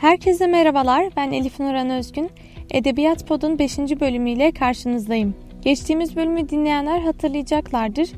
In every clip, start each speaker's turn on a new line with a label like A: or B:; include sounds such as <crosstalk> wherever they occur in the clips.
A: Herkese merhabalar, ben Elif Nuran Özgün. Edebiyat Pod'un 5. bölümüyle karşınızdayım. Geçtiğimiz bölümü dinleyenler hatırlayacaklardır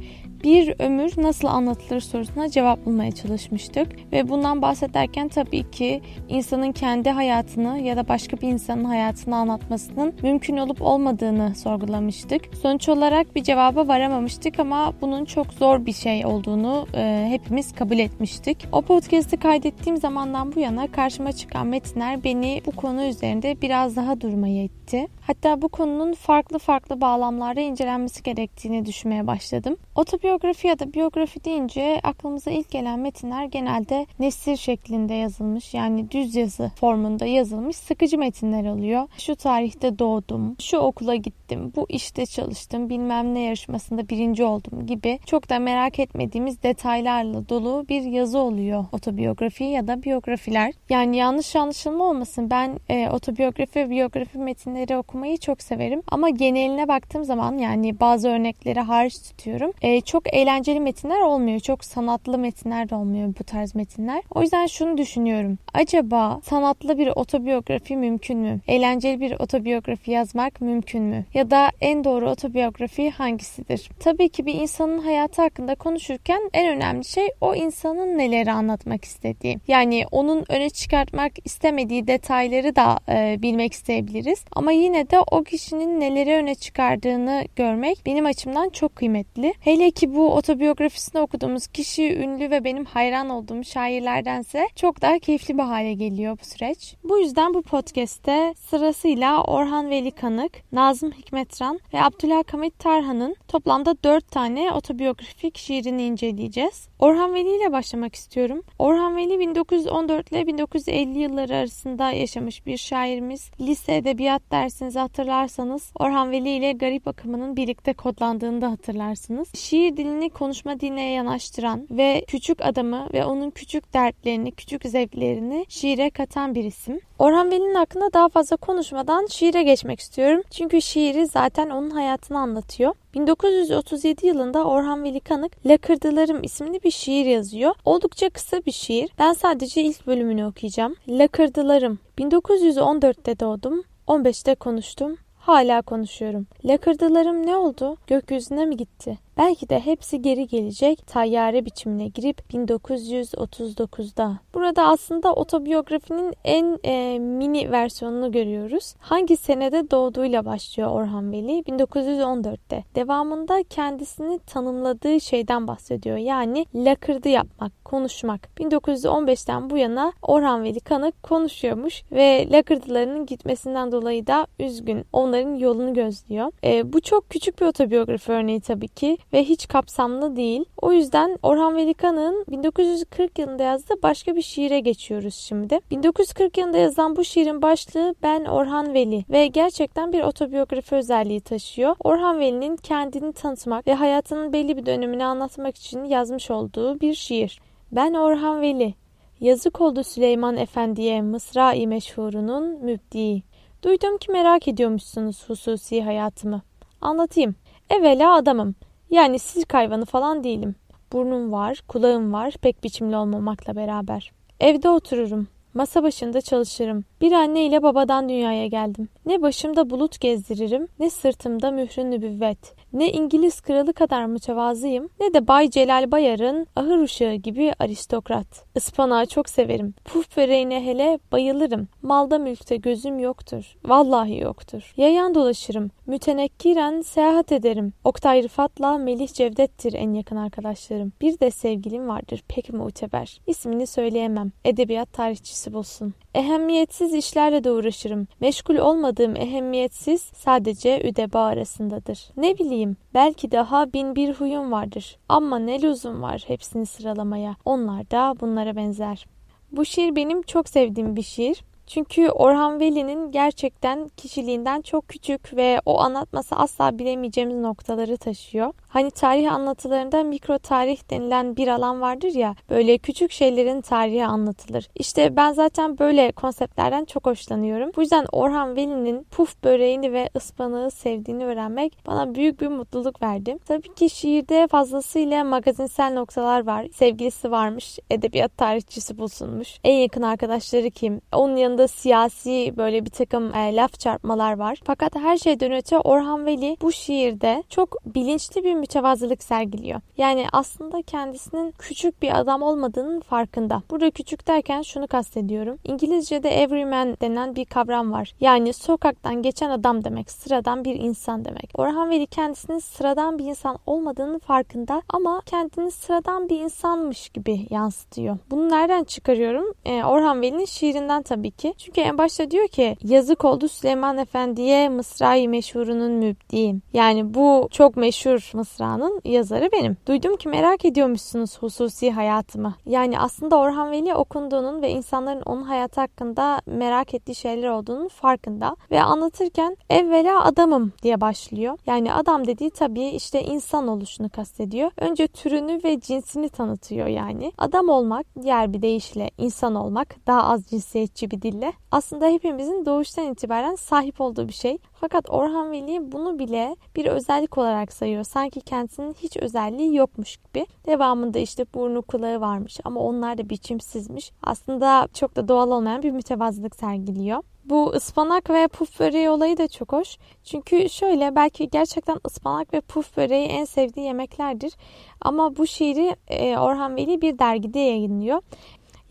A: bir ömür nasıl anlatılır sorusuna cevap bulmaya çalışmıştık. Ve bundan bahsederken tabii ki insanın kendi hayatını ya da başka bir insanın hayatını anlatmasının mümkün olup olmadığını sorgulamıştık. Sonuç olarak bir cevaba varamamıştık ama bunun çok zor bir şey olduğunu e, hepimiz kabul etmiştik. O podcast'i kaydettiğim zamandan bu yana karşıma çıkan metinler beni bu konu üzerinde biraz daha durmaya itti. Hatta bu konunun farklı farklı bağlamlarda incelenmesi gerektiğini düşünmeye başladım. Otobiyografi ya da biyografi deyince aklımıza ilk gelen metinler genelde nesir şeklinde yazılmış yani düz yazı formunda yazılmış sıkıcı metinler oluyor. Şu tarihte doğdum, şu okula gittim, bu işte çalıştım, bilmem ne yarışmasında birinci oldum gibi çok da merak etmediğimiz detaylarla dolu bir yazı oluyor otobiyografi ya da biyografiler. Yani yanlış anlaşılma olmasın ben e, otobiyografi ve biyografi metinleri okumayı çok severim. Ama geneline baktığım zaman yani bazı örnekleri hariç tutuyorum. E, çok eğlenceli metinler olmuyor. Çok sanatlı metinler de olmuyor bu tarz metinler. O yüzden şunu düşünüyorum. Acaba sanatlı bir otobiyografi mümkün mü? Eğlenceli bir otobiyografi yazmak mümkün mü? Ya da en doğru otobiyografi hangisidir? Tabii ki bir insanın hayatı hakkında konuşurken en önemli şey o insanın neleri anlatmak istediği. Yani onun öne çıkartmak istemediği detayları da e, bilmek isteyebiliriz. Ama yine de o kişinin neleri öne çıkardığını görmek benim açımdan çok kıymetli. Hele ki bu otobiyografisini okuduğumuz kişi ünlü ve benim hayran olduğum şairlerdense çok daha keyifli bir hale geliyor bu süreç. Bu yüzden bu podcast'te sırasıyla Orhan Veli Kanık, Nazım Hikmetran ve Abdülhakamit Tarhan'ın toplamda 4 tane otobiyografik şiirini inceleyeceğiz. Orhan Veli ile başlamak istiyorum. Orhan Veli 1914 ile 1950 yılları arasında yaşamış bir şairimiz. Lise edebiyat dersinizi hatırlarsanız Orhan Veli ile garip akımının birlikte kodlandığını da hatırlarsınız. Şiir dilini konuşma diline yanaştıran ve küçük adamı ve onun küçük dertlerini, küçük zevklerini şiire katan bir isim. Orhan Veli'nin hakkında daha fazla konuşmadan şiire geçmek istiyorum. Çünkü şiiri zaten onun hayatını anlatıyor. 1937 yılında Orhan Veli Kanık Lakırdılarım isimli bir şiir yazıyor. Oldukça kısa bir şiir. Ben sadece ilk bölümünü okuyacağım. Lakırdılarım. 1914'te doğdum. 15'te konuştum. Hala konuşuyorum. Lakırdılarım ne oldu? Gökyüzüne mi gitti? Belki de hepsi geri gelecek tayyare biçimine girip 1939'da. Burada aslında otobiyografinin en e, mini versiyonunu görüyoruz. Hangi senede doğduğuyla başlıyor Orhan Veli? 1914'te. Devamında kendisini tanımladığı şeyden bahsediyor. Yani lakırdı yapmak, konuşmak. 1915'ten bu yana Orhan Veli Kanık konuşuyormuş ve lakırdılarının gitmesinden dolayı da üzgün. Onların yolunu gözlüyor. E, bu çok küçük bir otobiyografi örneği tabii ki ve hiç kapsamlı değil. O yüzden Orhan Veli Kanık'ın 1940 yılında yazdığı başka bir şiire geçiyoruz şimdi. 1940 yılında yazılan bu şiirin başlığı Ben Orhan Veli ve gerçekten bir otobiyografi özelliği taşıyor. Orhan Veli'nin kendini tanıtmak ve hayatının belli bir dönemini anlatmak için yazmış olduğu bir şiir. Ben Orhan Veli. Yazık oldu Süleyman Efendi'ye Mısra-i Meşhurunun mübdi. Duydum ki merak ediyormuşsunuz hususi hayatımı. Anlatayım. Evvela adamım. Yani sirk hayvanı falan değilim. Burnum var, kulağım var pek biçimli olmamakla beraber. Evde otururum. Masa başında çalışırım. Bir anne ile babadan dünyaya geldim. Ne başımda bulut gezdiririm, ne sırtımda mührün nübüvvet. Ne İngiliz kralı kadar mütevazıyım, ne de Bay Celal Bayar'ın ahır uşağı gibi aristokrat. Ispanağı çok severim. Puf böreğine hele bayılırım. Malda mülkte gözüm yoktur. Vallahi yoktur. Yayan dolaşırım. Mütenekkiren seyahat ederim. Oktay Rıfat'la Melih Cevdet'tir en yakın arkadaşlarım. Bir de sevgilim vardır pek muteber. İsmini söyleyemem. Edebiyat tarihçisi bulsun. Ehemmiyetsiz işlerle de uğraşırım. Meşgul olmadığım ehemmiyetsiz sadece üdeba arasındadır. Ne bileyim belki daha bin bir huyum vardır. Ama ne lüzum var hepsini sıralamaya. Onlar da bunlara benzer. Bu şiir benim çok sevdiğim bir şiir. Çünkü Orhan Veli'nin gerçekten kişiliğinden çok küçük ve o anlatması asla bilemeyeceğimiz noktaları taşıyor. Hani tarih anlatılarında mikro tarih denilen bir alan vardır ya böyle küçük şeylerin tarihi anlatılır. İşte ben zaten böyle konseptlerden çok hoşlanıyorum. Bu yüzden Orhan Veli'nin puf böreğini ve ıspanağı sevdiğini öğrenmek bana büyük bir mutluluk verdi. Tabii ki şiirde fazlasıyla magazinsel noktalar var. Sevgilisi varmış, edebiyat tarihçisi bulsunmuş. En yakın arkadaşları kim? Onun yanında siyasi böyle bir takım e, laf çarpmalar var. Fakat her şeyden öte Orhan Veli bu şiirde çok bilinçli bir mütevazılık sergiliyor. Yani aslında kendisinin küçük bir adam olmadığının farkında. Burada küçük derken şunu kastediyorum. İngilizce'de everyman denen bir kavram var. Yani sokaktan geçen adam demek, sıradan bir insan demek. Orhan Veli kendisinin sıradan bir insan olmadığının farkında ama kendini sıradan bir insanmış gibi yansıtıyor. Bunu nereden çıkarıyorum? Ee, Orhan Veli'nin şiirinden tabii ki. Çünkü en başta diyor ki yazık oldu Süleyman Efendi'ye Mısra-i meşhurunun mübdiyim. Yani bu çok meşhur Mısra'nın yazarı benim. Duydum ki merak ediyormuşsunuz hususi hayatımı. Yani aslında Orhan Veli okunduğunun ve insanların onun hayatı hakkında merak ettiği şeyler olduğunun farkında. Ve anlatırken evvela adamım diye başlıyor. Yani adam dediği tabii işte insan oluşunu kastediyor. Önce türünü ve cinsini tanıtıyor yani. Adam olmak diğer bir deyişle insan olmak daha az cinsiyetçi bir dille aslında hepimizin doğuştan itibaren sahip olduğu bir şey. Fakat Orhan Veli bunu bile bir özellik olarak sayıyor. Sanki kendisinin hiç özelliği yokmuş gibi. Devamında işte burnu kulağı varmış ama onlar da biçimsizmiş. Aslında çok da doğal olmayan bir mütevazılık sergiliyor. Bu ıspanak ve puf böreği olayı da çok hoş. Çünkü şöyle belki gerçekten ıspanak ve puf böreği en sevdiği yemeklerdir. Ama bu şiiri e, Orhan Veli bir dergide yayınlıyor.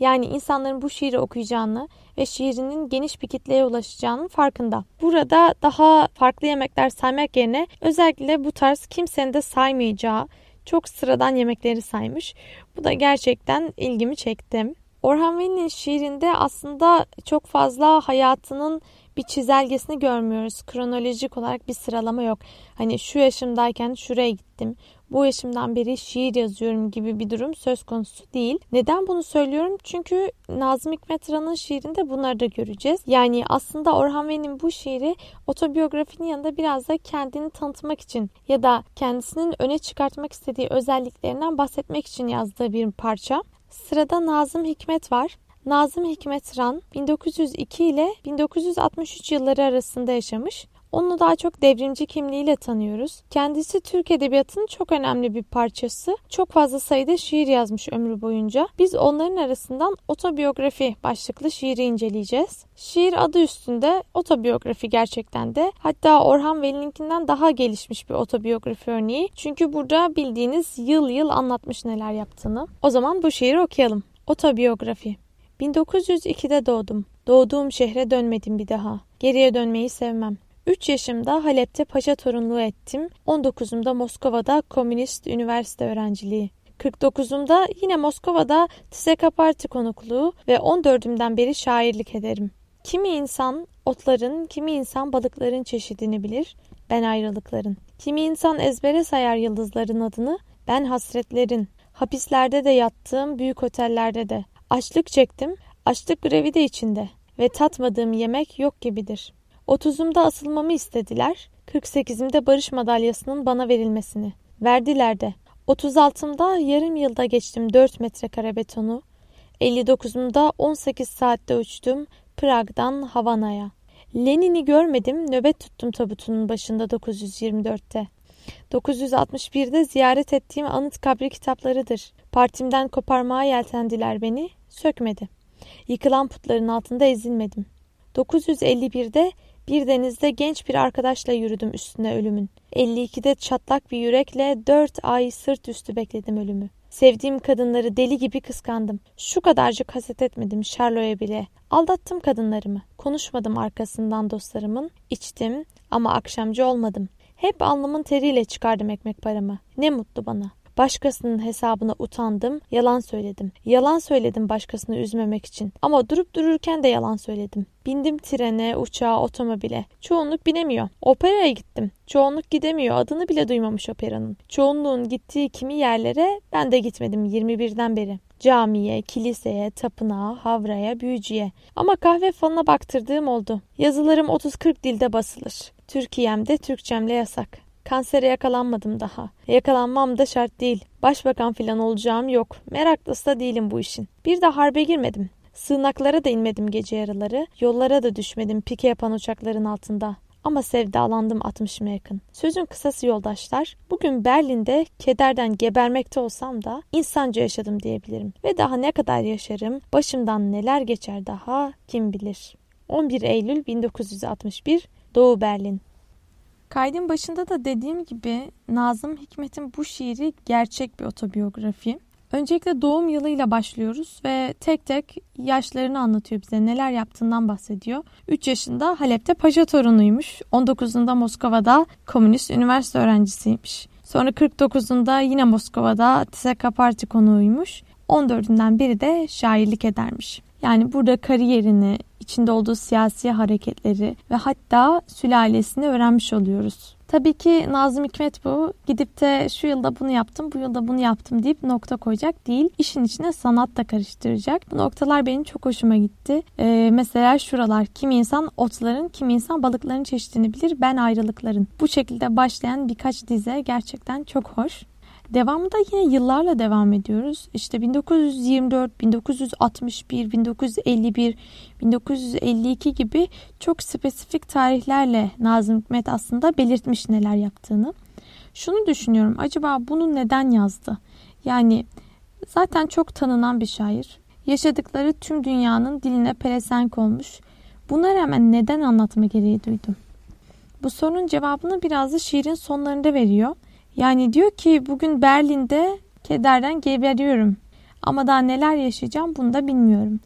A: Yani insanların bu şiiri okuyacağını ve şiirinin geniş bir kitleye ulaşacağının farkında. Burada daha farklı yemekler saymak yerine özellikle bu tarz kimsenin de saymayacağı çok sıradan yemekleri saymış. Bu da gerçekten ilgimi çekti. Orhan Veli'nin şiirinde aslında çok fazla hayatının bir çizelgesini görmüyoruz. Kronolojik olarak bir sıralama yok. Hani şu yaşımdayken şuraya gittim. Bu yaşımdan beri şiir yazıyorum gibi bir durum söz konusu değil. Neden bunu söylüyorum? Çünkü Nazım Hikmet Ran'ın şiirinde bunları da göreceğiz. Yani aslında Orhan Veli'nin bu şiiri otobiyografinin yanında biraz da kendini tanıtmak için ya da kendisinin öne çıkartmak istediği özelliklerinden bahsetmek için yazdığı bir parça. Sırada Nazım Hikmet var. Nazım Hikmet Ran 1902 ile 1963 yılları arasında yaşamış. Onu daha çok devrimci kimliğiyle tanıyoruz. Kendisi Türk Edebiyatı'nın çok önemli bir parçası. Çok fazla sayıda şiir yazmış ömrü boyunca. Biz onların arasından otobiyografi başlıklı şiiri inceleyeceğiz. Şiir adı üstünde otobiyografi gerçekten de. Hatta Orhan Veli'ninkinden daha gelişmiş bir otobiyografi örneği. Çünkü burada bildiğiniz yıl yıl anlatmış neler yaptığını. O zaman bu şiiri okuyalım. Otobiyografi 1902'de doğdum. Doğduğum şehre dönmedim bir daha. Geriye dönmeyi sevmem. 3 yaşımda Halep'te paşa torunluğu ettim. 19'umda Moskova'da komünist üniversite öğrenciliği. 49'umda yine Moskova'da TSK Parti konukluğu ve 14'ümden beri şairlik ederim. Kimi insan otların, kimi insan balıkların çeşidini bilir, ben ayrılıkların. Kimi insan ezbere sayar yıldızların adını, ben hasretlerin. Hapislerde de yattığım, büyük otellerde de. Açlık çektim, açlık grevi de içinde ve tatmadığım yemek yok gibidir. 30'umda asılmamı istediler, 48'imde barış madalyasının bana verilmesini. Verdiler de. 36'mda yarım yılda geçtim 4 metrekare betonu. 59'umda 18 saatte uçtum Prag'dan Havana'ya. Lenin'i görmedim, nöbet tuttum tabutunun başında 924'te. 961'de ziyaret ettiğim anıt kabri kitaplarıdır. Partimden koparmaya yeltendiler beni, sökmedi. Yıkılan putların altında ezilmedim. 951'de bir denizde genç bir arkadaşla yürüdüm üstüne ölümün. 52'de çatlak bir yürekle 4 ay sırt üstü bekledim ölümü. Sevdiğim kadınları deli gibi kıskandım. Şu kadarcık haset etmedim Şarlo'ya bile. Aldattım kadınlarımı. Konuşmadım arkasından dostlarımın. İçtim ama akşamcı olmadım. Hep alnımın teriyle çıkardım ekmek paramı. Ne mutlu bana. Başkasının hesabına utandım, yalan söyledim. Yalan söyledim başkasını üzmemek için. Ama durup dururken de yalan söyledim. Bindim trene, uçağa, otomobile. Çoğunluk binemiyor. Operaya gittim. Çoğunluk gidemiyor. Adını bile duymamış operanın. Çoğunluğun gittiği kimi yerlere ben de gitmedim 21'den beri. Camiye, kiliseye, tapınağa, havraya, büyücüye. Ama kahve falına baktırdığım oldu. Yazılarım 30-40 dilde basılır. Türkiye'mde Türkçemle yasak. Kansere yakalanmadım daha. Yakalanmam da şart değil. Başbakan filan olacağım yok. Meraklısı da değilim bu işin. Bir de harbe girmedim. Sığınaklara da inmedim gece yarıları. Yollara da düşmedim pike yapan uçakların altında. Ama sevdalandım 60'ıma yakın. Sözün kısası yoldaşlar, bugün Berlin'de kederden gebermekte olsam da insanca yaşadım diyebilirim. Ve daha ne kadar yaşarım, başımdan neler geçer daha kim bilir. 11 Eylül 1961 Doğu Berlin Kaydın başında da dediğim gibi Nazım Hikmet'in bu şiiri gerçek bir otobiyografi. Öncelikle doğum yılıyla başlıyoruz ve tek tek yaşlarını anlatıyor bize. Neler yaptığından bahsediyor. 3 yaşında Halep'te paşa torunuymuş. 19'unda Moskova'da komünist üniversite öğrencisiymiş. Sonra 49'unda yine Moskova'da TSK Parti konuğuymuş. 14'ünden biri de şairlik edermiş. Yani burada kariyerini, içinde olduğu siyasi hareketleri ve hatta sülalesini öğrenmiş oluyoruz. Tabii ki Nazım Hikmet bu. Gidip de şu yılda bunu yaptım, bu yılda bunu yaptım deyip nokta koyacak değil. İşin içine sanat da karıştıracak. Bu noktalar benim çok hoşuma gitti. Ee, mesela şuralar. Kim insan otların, kim insan balıkların çeşidini bilir. Ben ayrılıkların. Bu şekilde başlayan birkaç dize gerçekten çok hoş. Devamında yine yıllarla devam ediyoruz. İşte 1924, 1961, 1951, 1952 gibi çok spesifik tarihlerle Nazım Hikmet aslında belirtmiş neler yaptığını. Şunu düşünüyorum. Acaba bunu neden yazdı? Yani zaten çok tanınan bir şair. Yaşadıkları tüm dünyanın diline pelesenk olmuş. Buna rağmen neden anlatma gereği duydum? Bu sorunun cevabını biraz da şiirin sonlarında veriyor. Yani diyor ki bugün Berlin'de kederden geberiyorum. Ama daha neler yaşayacağım bunu da bilmiyorum.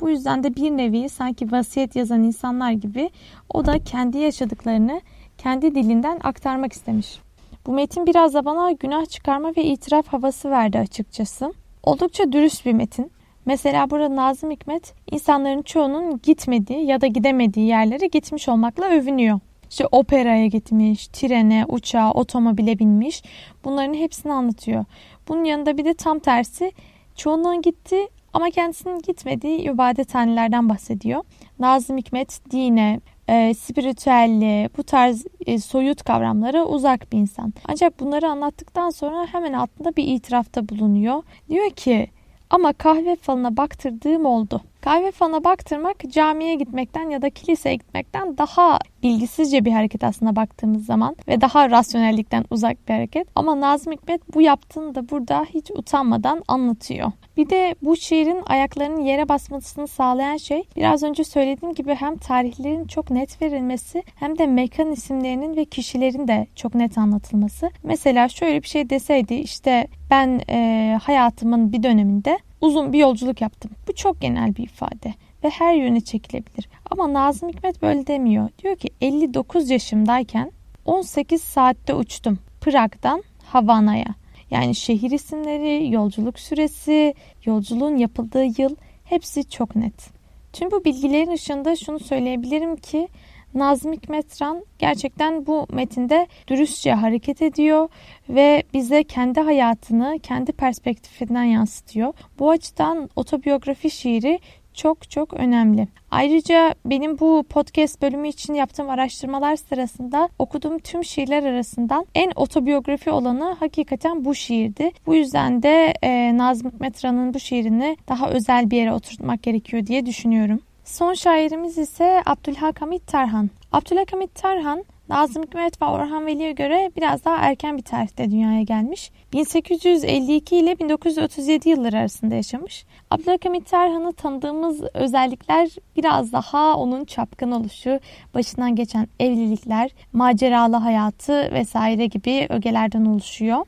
A: Bu yüzden de bir nevi sanki vasiyet yazan insanlar gibi o da kendi yaşadıklarını kendi dilinden aktarmak istemiş. Bu metin biraz da bana günah çıkarma ve itiraf havası verdi açıkçası. Oldukça dürüst bir metin. Mesela burada Nazım Hikmet insanların çoğunun gitmediği ya da gidemediği yerlere gitmiş olmakla övünüyor. İşte operaya gitmiş, trene, uçağa, otomobile binmiş. Bunların hepsini anlatıyor. Bunun yanında bir de tam tersi çoğunluğun gitti ama kendisinin gitmediği ibadethanelerden bahsediyor. Nazım Hikmet dine, e, spiritüelliğe, bu tarz e, soyut kavramlara uzak bir insan. Ancak bunları anlattıktan sonra hemen altında bir itirafta bulunuyor. Diyor ki ama kahve falına baktırdığım oldu. Kahve falına baktırmak camiye gitmekten ya da kiliseye gitmekten daha bilgisizce bir hareket aslında baktığımız zaman ve daha rasyonellikten uzak bir hareket. Ama Nazım Hikmet bu yaptığını da burada hiç utanmadan anlatıyor. Bir de bu şiirin ayaklarının yere basmasını sağlayan şey biraz önce söylediğim gibi hem tarihlerin çok net verilmesi hem de mekan isimlerinin ve kişilerin de çok net anlatılması. Mesela şöyle bir şey deseydi işte ben e, hayatımın bir döneminde uzun bir yolculuk yaptım. Bu çok genel bir ifade ve her yöne çekilebilir. Ama Nazım Hikmet böyle demiyor. Diyor ki 59 yaşımdayken 18 saatte uçtum Prag'dan Havana'ya. Yani şehir isimleri, yolculuk süresi, yolculuğun yapıldığı yıl hepsi çok net. Tüm bu bilgilerin ışığında şunu söyleyebilirim ki Nazım Hikmetran gerçekten bu metinde dürüstçe hareket ediyor ve bize kendi hayatını kendi perspektifinden yansıtıyor. Bu açıdan otobiyografi şiiri çok çok önemli. Ayrıca benim bu podcast bölümü için yaptığım araştırmalar sırasında okuduğum tüm şiirler arasından en otobiyografi olanı hakikaten bu şiirdi. Bu yüzden de e, Nazım Hikmet Ran'ın bu şiirini daha özel bir yere oturtmak gerekiyor diye düşünüyorum. Son şairimiz ise Abdülhakamit Tarhan. Abdülhakamit Tarhan Nazım Hikmet ve Orhan Veli'ye göre biraz daha erken bir tarihte dünyaya gelmiş. 1852 ile 1937 yılları arasında yaşamış. Abdülhamit Tarhan'ı tanıdığımız özellikler biraz daha onun çapkın oluşu, başından geçen evlilikler, maceralı hayatı vesaire gibi ögelerden oluşuyor.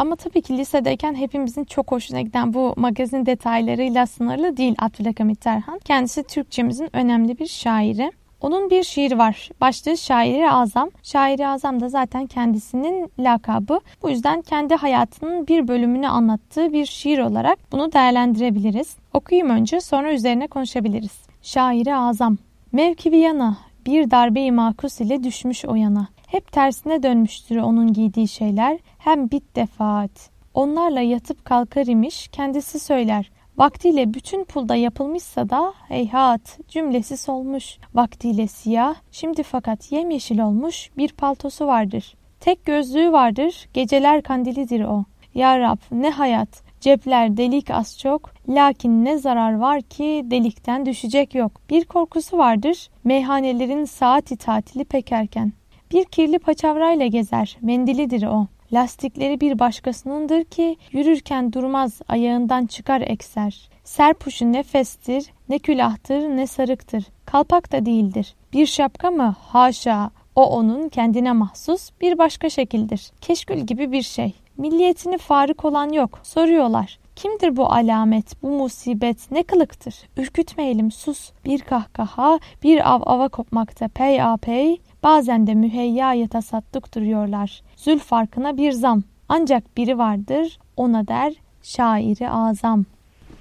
A: Ama tabii ki lisedeyken hepimizin çok hoşuna giden bu magazin detaylarıyla sınırlı değil Abdülhamit Tarhan. Kendisi Türkçemizin önemli bir şairi. Onun bir şiiri var. Başlığı Şairi Azam. Şairi Azam da zaten kendisinin lakabı. Bu yüzden kendi hayatının bir bölümünü anlattığı bir şiir olarak bunu değerlendirebiliriz. Okuyayım önce sonra üzerine konuşabiliriz. Şairi Azam. Mevkibi yana bir darbe-i makus ile düşmüş o yana. Hep tersine dönmüştür onun giydiği şeyler. Hem bit defaat. Onlarla yatıp kalkar imiş kendisi söyler. Vaktiyle bütün pulda yapılmışsa da heyhat cümlesi solmuş. Vaktiyle siyah, şimdi fakat yemyeşil olmuş bir paltosu vardır. Tek gözlüğü vardır, geceler kandilidir o. Ya Rab ne hayat, cepler delik az çok, lakin ne zarar var ki delikten düşecek yok. Bir korkusu vardır, meyhanelerin saati tatili pekerken. Bir kirli paçavrayla gezer, mendilidir o. Lastikleri bir başkasınındır ki yürürken durmaz ayağından çıkar ekser. Serpuşu ne festir, ne külahtır, ne sarıktır. Kalpak da değildir. Bir şapka mı? Haşa. O onun kendine mahsus bir başka şekildir. Keşkül gibi bir şey. Milliyetini farık olan yok. Soruyorlar. Kimdir bu alamet, bu musibet, ne kılıktır? Ürkütmeyelim sus. Bir kahkaha, bir av ava kopmakta pey a pey. Bazen de müheyyaya tasadduk duruyorlar. Zül farkına bir zam. Ancak biri vardır, ona der şairi azam.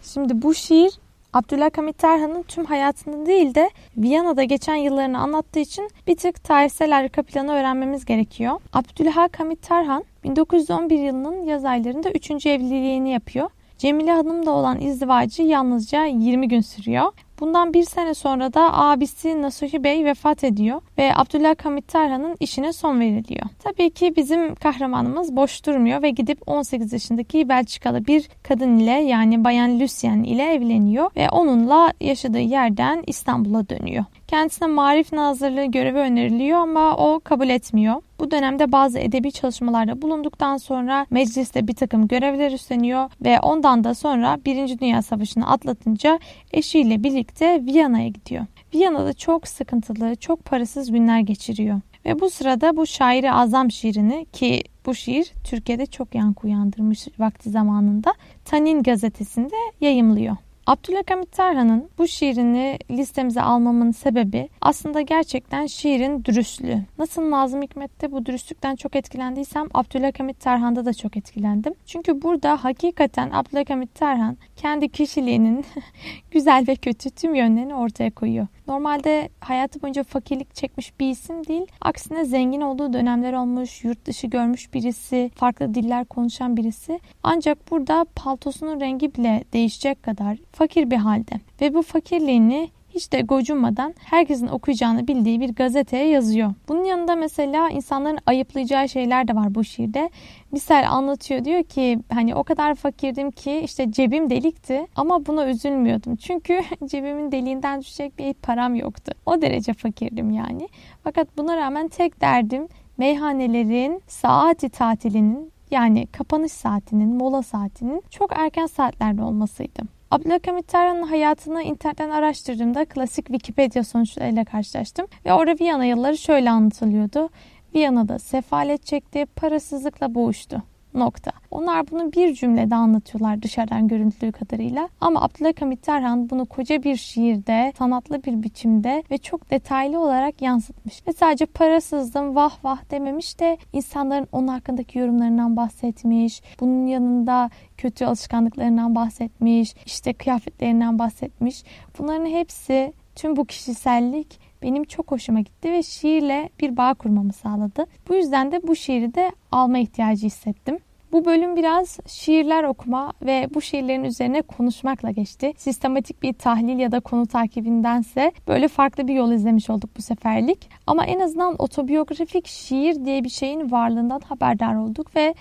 A: Şimdi bu şiir Abdülhamit Terhan'ın tüm hayatını değil de Viyana'da geçen yıllarını anlattığı için bir tık tarihsel arka planı öğrenmemiz gerekiyor. Abdülhamit Terhan 1911 yılının yaz aylarında 3. evliliğini yapıyor. Cemile Hanım'la olan izdivacı yalnızca 20 gün sürüyor. Bundan bir sene sonra da abisi Nasuhi Bey vefat ediyor ve Abdülhamit Tarhan'ın işine son veriliyor. Tabii ki bizim kahramanımız boş durmuyor ve gidip 18 yaşındaki Belçikalı bir kadın ile yani Bayan Lucien ile evleniyor ve onunla yaşadığı yerden İstanbul'a dönüyor. Kendisine marif nazırlığı görevi öneriliyor ama o kabul etmiyor. Bu dönemde bazı edebi çalışmalarda bulunduktan sonra mecliste bir takım görevler üstleniyor ve ondan da sonra Birinci Dünya Savaşı'nı atlatınca eşiyle birlikte Viyana'ya gidiyor. Viyana'da çok sıkıntılı, çok parasız günler geçiriyor. Ve bu sırada bu şairi azam şiirini ki bu şiir Türkiye'de çok yankı uyandırmış vakti zamanında Tanin gazetesinde yayımlıyor. Abdülhamit Tarhan'ın bu şiirini listemize almamın sebebi aslında gerçekten şiirin dürüstlüğü. Nasıl Nazım Hikmet'te bu dürüstlükten çok etkilendiysem Abdülhamit Tarhan'da da çok etkilendim. Çünkü burada hakikaten Abdülhamit Tarhan kendi kişiliğinin <laughs> güzel ve kötü tüm yönlerini ortaya koyuyor. Normalde hayatı boyunca fakirlik çekmiş bir isim değil. Aksine zengin olduğu dönemler olmuş, yurt dışı görmüş birisi, farklı diller konuşan birisi. Ancak burada paltosunun rengi bile değişecek kadar fakir bir halde. Ve bu fakirliğini hiç de gocunmadan herkesin okuyacağını bildiği bir gazeteye yazıyor. Bunun yanında mesela insanların ayıplayacağı şeyler de var bu şiirde. Misal anlatıyor diyor ki hani o kadar fakirdim ki işte cebim delikti ama buna üzülmüyordum. Çünkü <laughs> cebimin deliğinden düşecek bir param yoktu. O derece fakirdim yani. Fakat buna rağmen tek derdim meyhanelerin saati tatilinin yani kapanış saatinin, mola saatinin çok erken saatlerde olmasıydı. Abdülhamit Tarhan'ın hayatını internetten araştırdığımda klasik Wikipedia sonuçlarıyla karşılaştım. Ve orada Viyana yılları şöyle anlatılıyordu. Viyana'da sefalet çekti, parasızlıkla boğuştu. Nokta. Onlar bunu bir cümlede anlatıyorlar dışarıdan görüntülü kadarıyla. Ama Abdülhamit Tarhan bunu koca bir şiirde, sanatlı bir biçimde ve çok detaylı olarak yansıtmış. Ve sadece parasızdım vah vah dememiş de insanların onun hakkındaki yorumlarından bahsetmiş. Bunun yanında kötü alışkanlıklarından bahsetmiş. işte kıyafetlerinden bahsetmiş. Bunların hepsi tüm bu kişisellik benim çok hoşuma gitti ve şiirle bir bağ kurmamı sağladı. Bu yüzden de bu şiiri de alma ihtiyacı hissettim. Bu bölüm biraz şiirler okuma ve bu şiirlerin üzerine konuşmakla geçti. Sistematik bir tahlil ya da konu takibindense böyle farklı bir yol izlemiş olduk bu seferlik. Ama en azından otobiyografik şiir diye bir şeyin varlığından haberdar olduk ve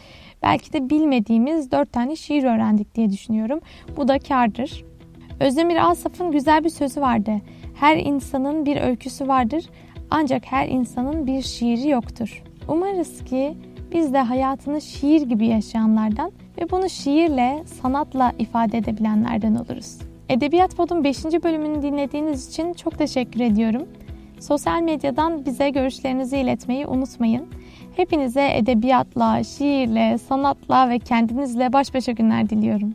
A: belki de bilmediğimiz dört tane şiir öğrendik diye düşünüyorum. Bu da kardır. Özdemir Asaf'ın güzel bir sözü vardı. Her insanın bir öyküsü vardır ancak her insanın bir şiiri yoktur. Umarız ki biz de hayatını şiir gibi yaşayanlardan ve bunu şiirle, sanatla ifade edebilenlerden oluruz. Edebiyat Pod'un 5. bölümünü dinlediğiniz için çok teşekkür ediyorum. Sosyal medyadan bize görüşlerinizi iletmeyi unutmayın. Hepinize edebiyatla, şiirle, sanatla ve kendinizle baş başa günler diliyorum.